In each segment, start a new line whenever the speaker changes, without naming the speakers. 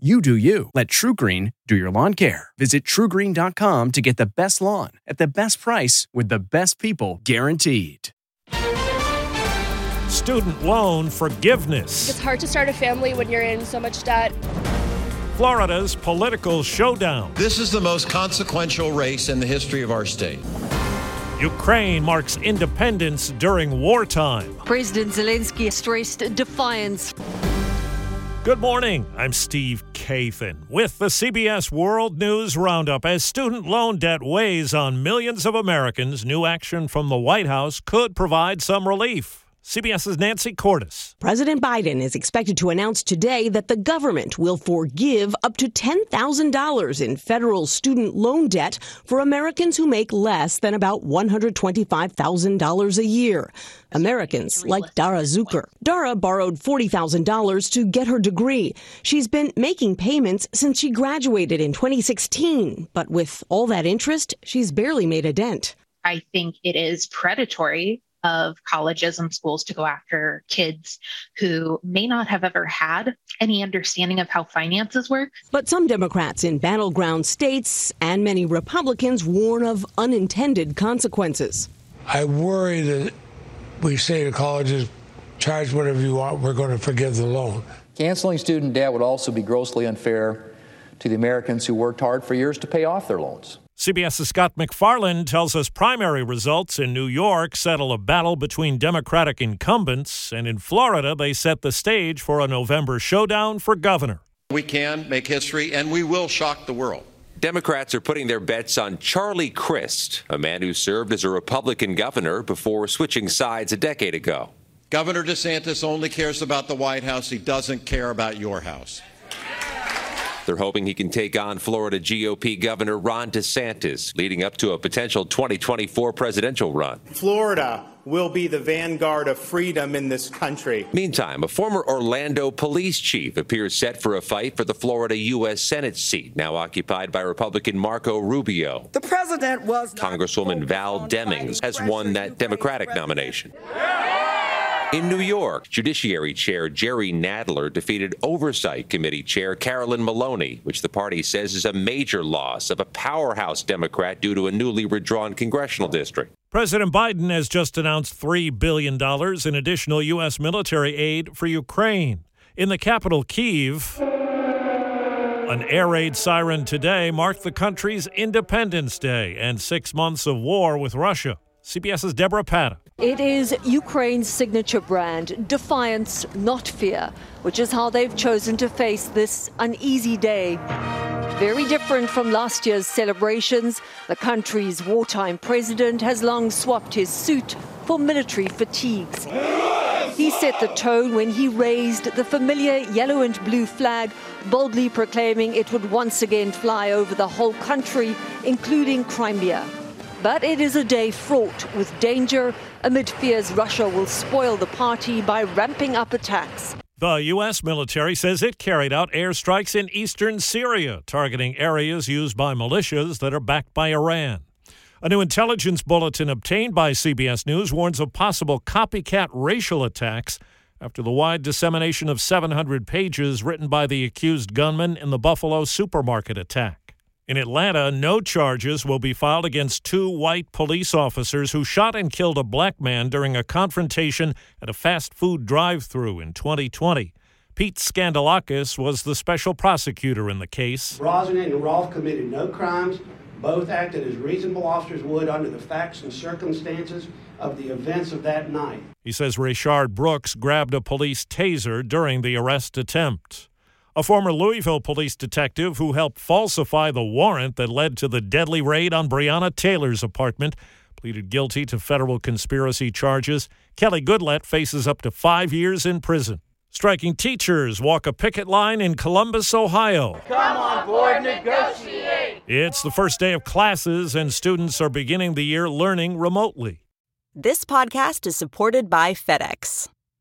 You do you. Let TruGreen do your lawn care. Visit trugreen.com to get the best lawn at the best price with the best people guaranteed.
Student loan forgiveness.
It's hard to start a family when you're in so much debt.
Florida's political showdown.
This is the most consequential race in the history of our state.
Ukraine marks independence during wartime.
President Zelensky stressed defiance.
Good morning. I'm Steve Kathan with the CBS World News Roundup. As student loan debt weighs on millions of Americans, new action from the White House could provide some relief. CBS's Nancy Cordes.
President Biden is expected to announce today that the government will forgive up to $10,000 in federal student loan debt for Americans who make less than about $125,000 a year. Americans like Dara Zucker. Dara borrowed $40,000 to get her degree. She's been making payments since she graduated in 2016, but with all that interest, she's barely made a dent.
I think it is predatory of colleges and schools to go after kids who may not have ever had any understanding of how finances work.
But some Democrats in battleground states and many Republicans warn of unintended consequences.
I worry that we say to colleges, charge whatever you want, we're going to forgive the loan.
Canceling student debt would also be grossly unfair to the Americans who worked hard for years to pay off their loans.
CBS's Scott MacFarlane tells us primary results in New York settle a battle between Democratic incumbents, and in Florida, they set the stage for a November showdown for governor.
We can make history, and we will shock the world.
Democrats are putting their bets on Charlie Crist, a man who served as a Republican governor before switching sides a decade ago.
Governor DeSantis only cares about the White House. He doesn't care about your house.
They're hoping he can take on Florida GOP Governor Ron DeSantis, leading up to a potential 2024 presidential run.
Florida will be the vanguard of freedom in this country.
Meantime, a former Orlando police chief appears set for a fight for the Florida U.S. Senate seat, now occupied by Republican Marco Rubio.
The president was.
Congresswoman Val Demings has won that Democratic nomination. In New York, Judiciary Chair Jerry Nadler defeated Oversight Committee Chair Carolyn Maloney, which the party says is a major loss of a powerhouse Democrat due to a newly redrawn congressional district.
President Biden has just announced $3 billion in additional U.S. military aid for Ukraine. In the capital, Kiev, an air raid siren today marked the country's Independence Day and six months of war with Russia. CBS's Deborah Patta.
It is Ukraine's signature brand, defiance, not fear, which is how they've chosen to face this uneasy day. Very different from last year's celebrations, the country's wartime president has long swapped his suit for military fatigues. He set the tone when he raised the familiar yellow and blue flag, boldly proclaiming it would once again fly over the whole country, including Crimea. But it is a day fraught with danger amid fears Russia will spoil the party by ramping up attacks.
The U.S. military says it carried out airstrikes in eastern Syria, targeting areas used by militias that are backed by Iran. A new intelligence bulletin obtained by CBS News warns of possible copycat racial attacks after the wide dissemination of 700 pages written by the accused gunman in the Buffalo supermarket attack. In Atlanta, no charges will be filed against two white police officers who shot and killed a black man during a confrontation at a fast food drive through in 2020. Pete Skandalakis was the special prosecutor in the case.
Brosnan and Rolfe committed no crimes. Both acted as reasonable officers would under the facts and circumstances of the events of that night.
He says Rayshard Brooks grabbed a police taser during the arrest attempt. A former Louisville police detective who helped falsify the warrant that led to the deadly raid on Breonna Taylor's apartment pleaded guilty to federal conspiracy charges. Kelly Goodlett faces up to five years in prison. Striking teachers walk a picket line in Columbus, Ohio.
Come on board, negotiate.
It's the first day of classes, and students are beginning the year learning remotely.
This podcast is supported by FedEx.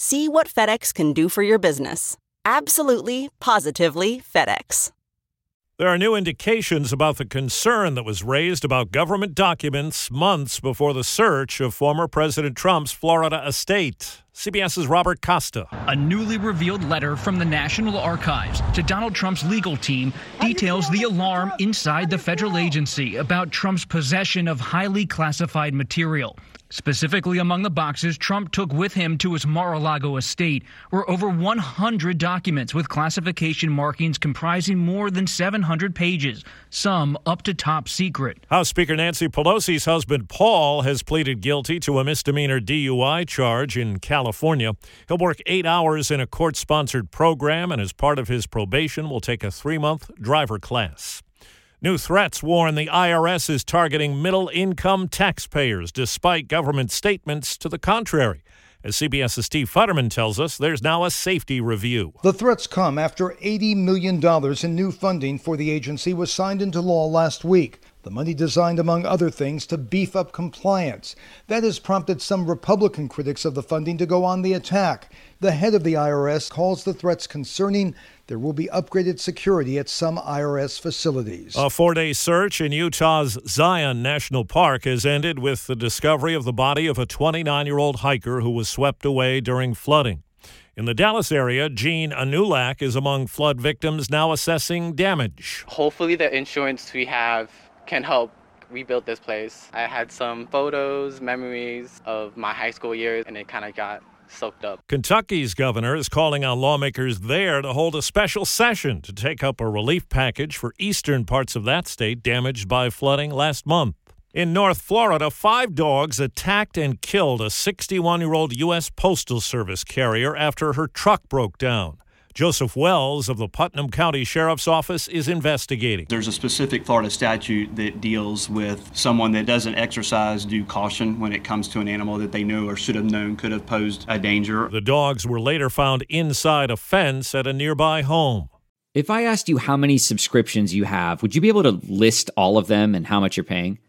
See what FedEx can do for your business. Absolutely, positively FedEx.
There are new indications about the concern that was raised about government documents months before the search of former President Trump's Florida estate. CBS's Robert Costa.
A newly revealed letter from the National Archives to Donald Trump's legal team details the alarm inside the federal agency about Trump's possession of highly classified material. Specifically, among the boxes Trump took with him to his Mar a Lago estate were over 100 documents with classification markings comprising more than 700 pages, some up to top secret.
House Speaker Nancy Pelosi's husband, Paul, has pleaded guilty to a misdemeanor DUI charge in California. He'll work eight hours in a court sponsored program, and as part of his probation, will take a three month driver class. New threats warn the IRS is targeting middle income taxpayers, despite government statements to the contrary. As CBS's Steve Futterman tells us, there's now a safety review.
The threats come after $80 million in new funding for the agency was signed into law last week. The money designed, among other things, to beef up compliance. That has prompted some Republican critics of the funding to go on the attack. The head of the IRS calls the threats concerning. There will be upgraded security at some IRS facilities.
A four day search in Utah's Zion National Park has ended with the discovery of the body of a 29 year old hiker who was swept away during flooding. In the Dallas area, Gene Anulak is among flood victims now assessing damage.
Hopefully, the insurance we have can help rebuild this place. I had some photos, memories of my high school years, and it kind of got soaked up.
Kentucky's governor is calling on lawmakers there to hold a special session to take up a relief package for eastern parts of that state damaged by flooding last month. In North Florida, five dogs attacked and killed a 61 year old U.S. Postal Service carrier after her truck broke down. Joseph Wells of the Putnam County Sheriff's Office is investigating.
There's a specific Florida statute that deals with someone that doesn't exercise due caution when it comes to an animal that they know or should have known could have posed a danger.
The dogs were later found inside a fence at a nearby home.
If I asked you how many subscriptions you have, would you be able to list all of them and how much you're paying?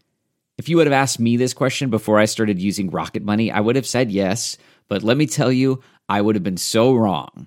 If you would have asked me this question before I started using Rocket Money, I would have said yes. But let me tell you, I would have been so wrong.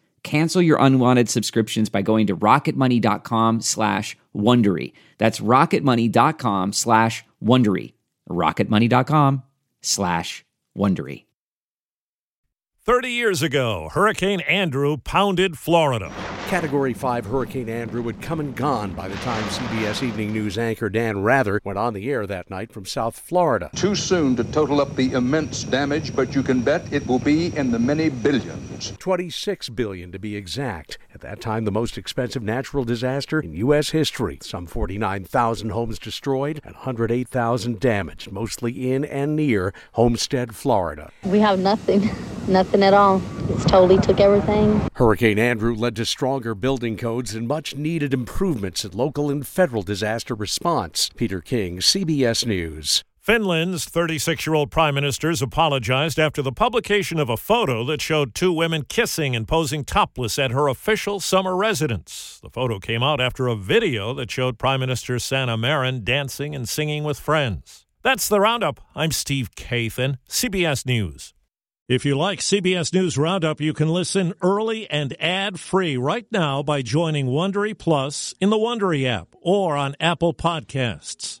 Cancel your unwanted subscriptions by going to rocketmoney.com slash Wondery. That's rocketmoney.com slash Wondery. rocketmoney.com slash Wondery.
30 years ago, Hurricane Andrew pounded Florida.
Category 5 Hurricane Andrew had come and gone by the time CBS Evening News anchor Dan Rather went on the air that night from South Florida.
Too soon to total up the immense damage, but you can bet it will be in the many billions.
26 billion to be exact. At that time, the most expensive natural disaster in U.S. history. Some 49,000 homes destroyed and 108,000 damaged, mostly in and near Homestead, Florida.
We have nothing, nothing at all. It's totally took everything.
Hurricane Andrew led to stronger building codes and much needed improvements in local and federal disaster response. Peter King, CBS News.
Finland's 36 year old prime ministers apologized after the publication of a photo that showed two women kissing and posing topless at her official summer residence. The photo came out after a video that showed Prime Minister Sanna Marin dancing and singing with friends. That's the roundup. I'm Steve Kathan, CBS News. If you like CBS News Roundup, you can listen early and ad-free right now by joining Wondery Plus in the Wondery app or on Apple Podcasts.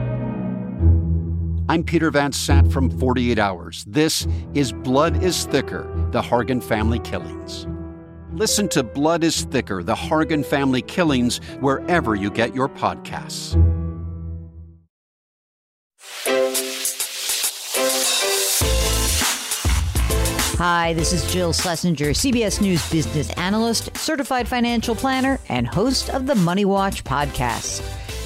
I'm Peter Van Sant from 48 Hours. This is Blood is Thicker The Hargan Family Killings. Listen to Blood is Thicker The Hargan Family Killings wherever you get your podcasts.
Hi, this is Jill Schlesinger, CBS News business analyst, certified financial planner, and host of the Money Watch podcast.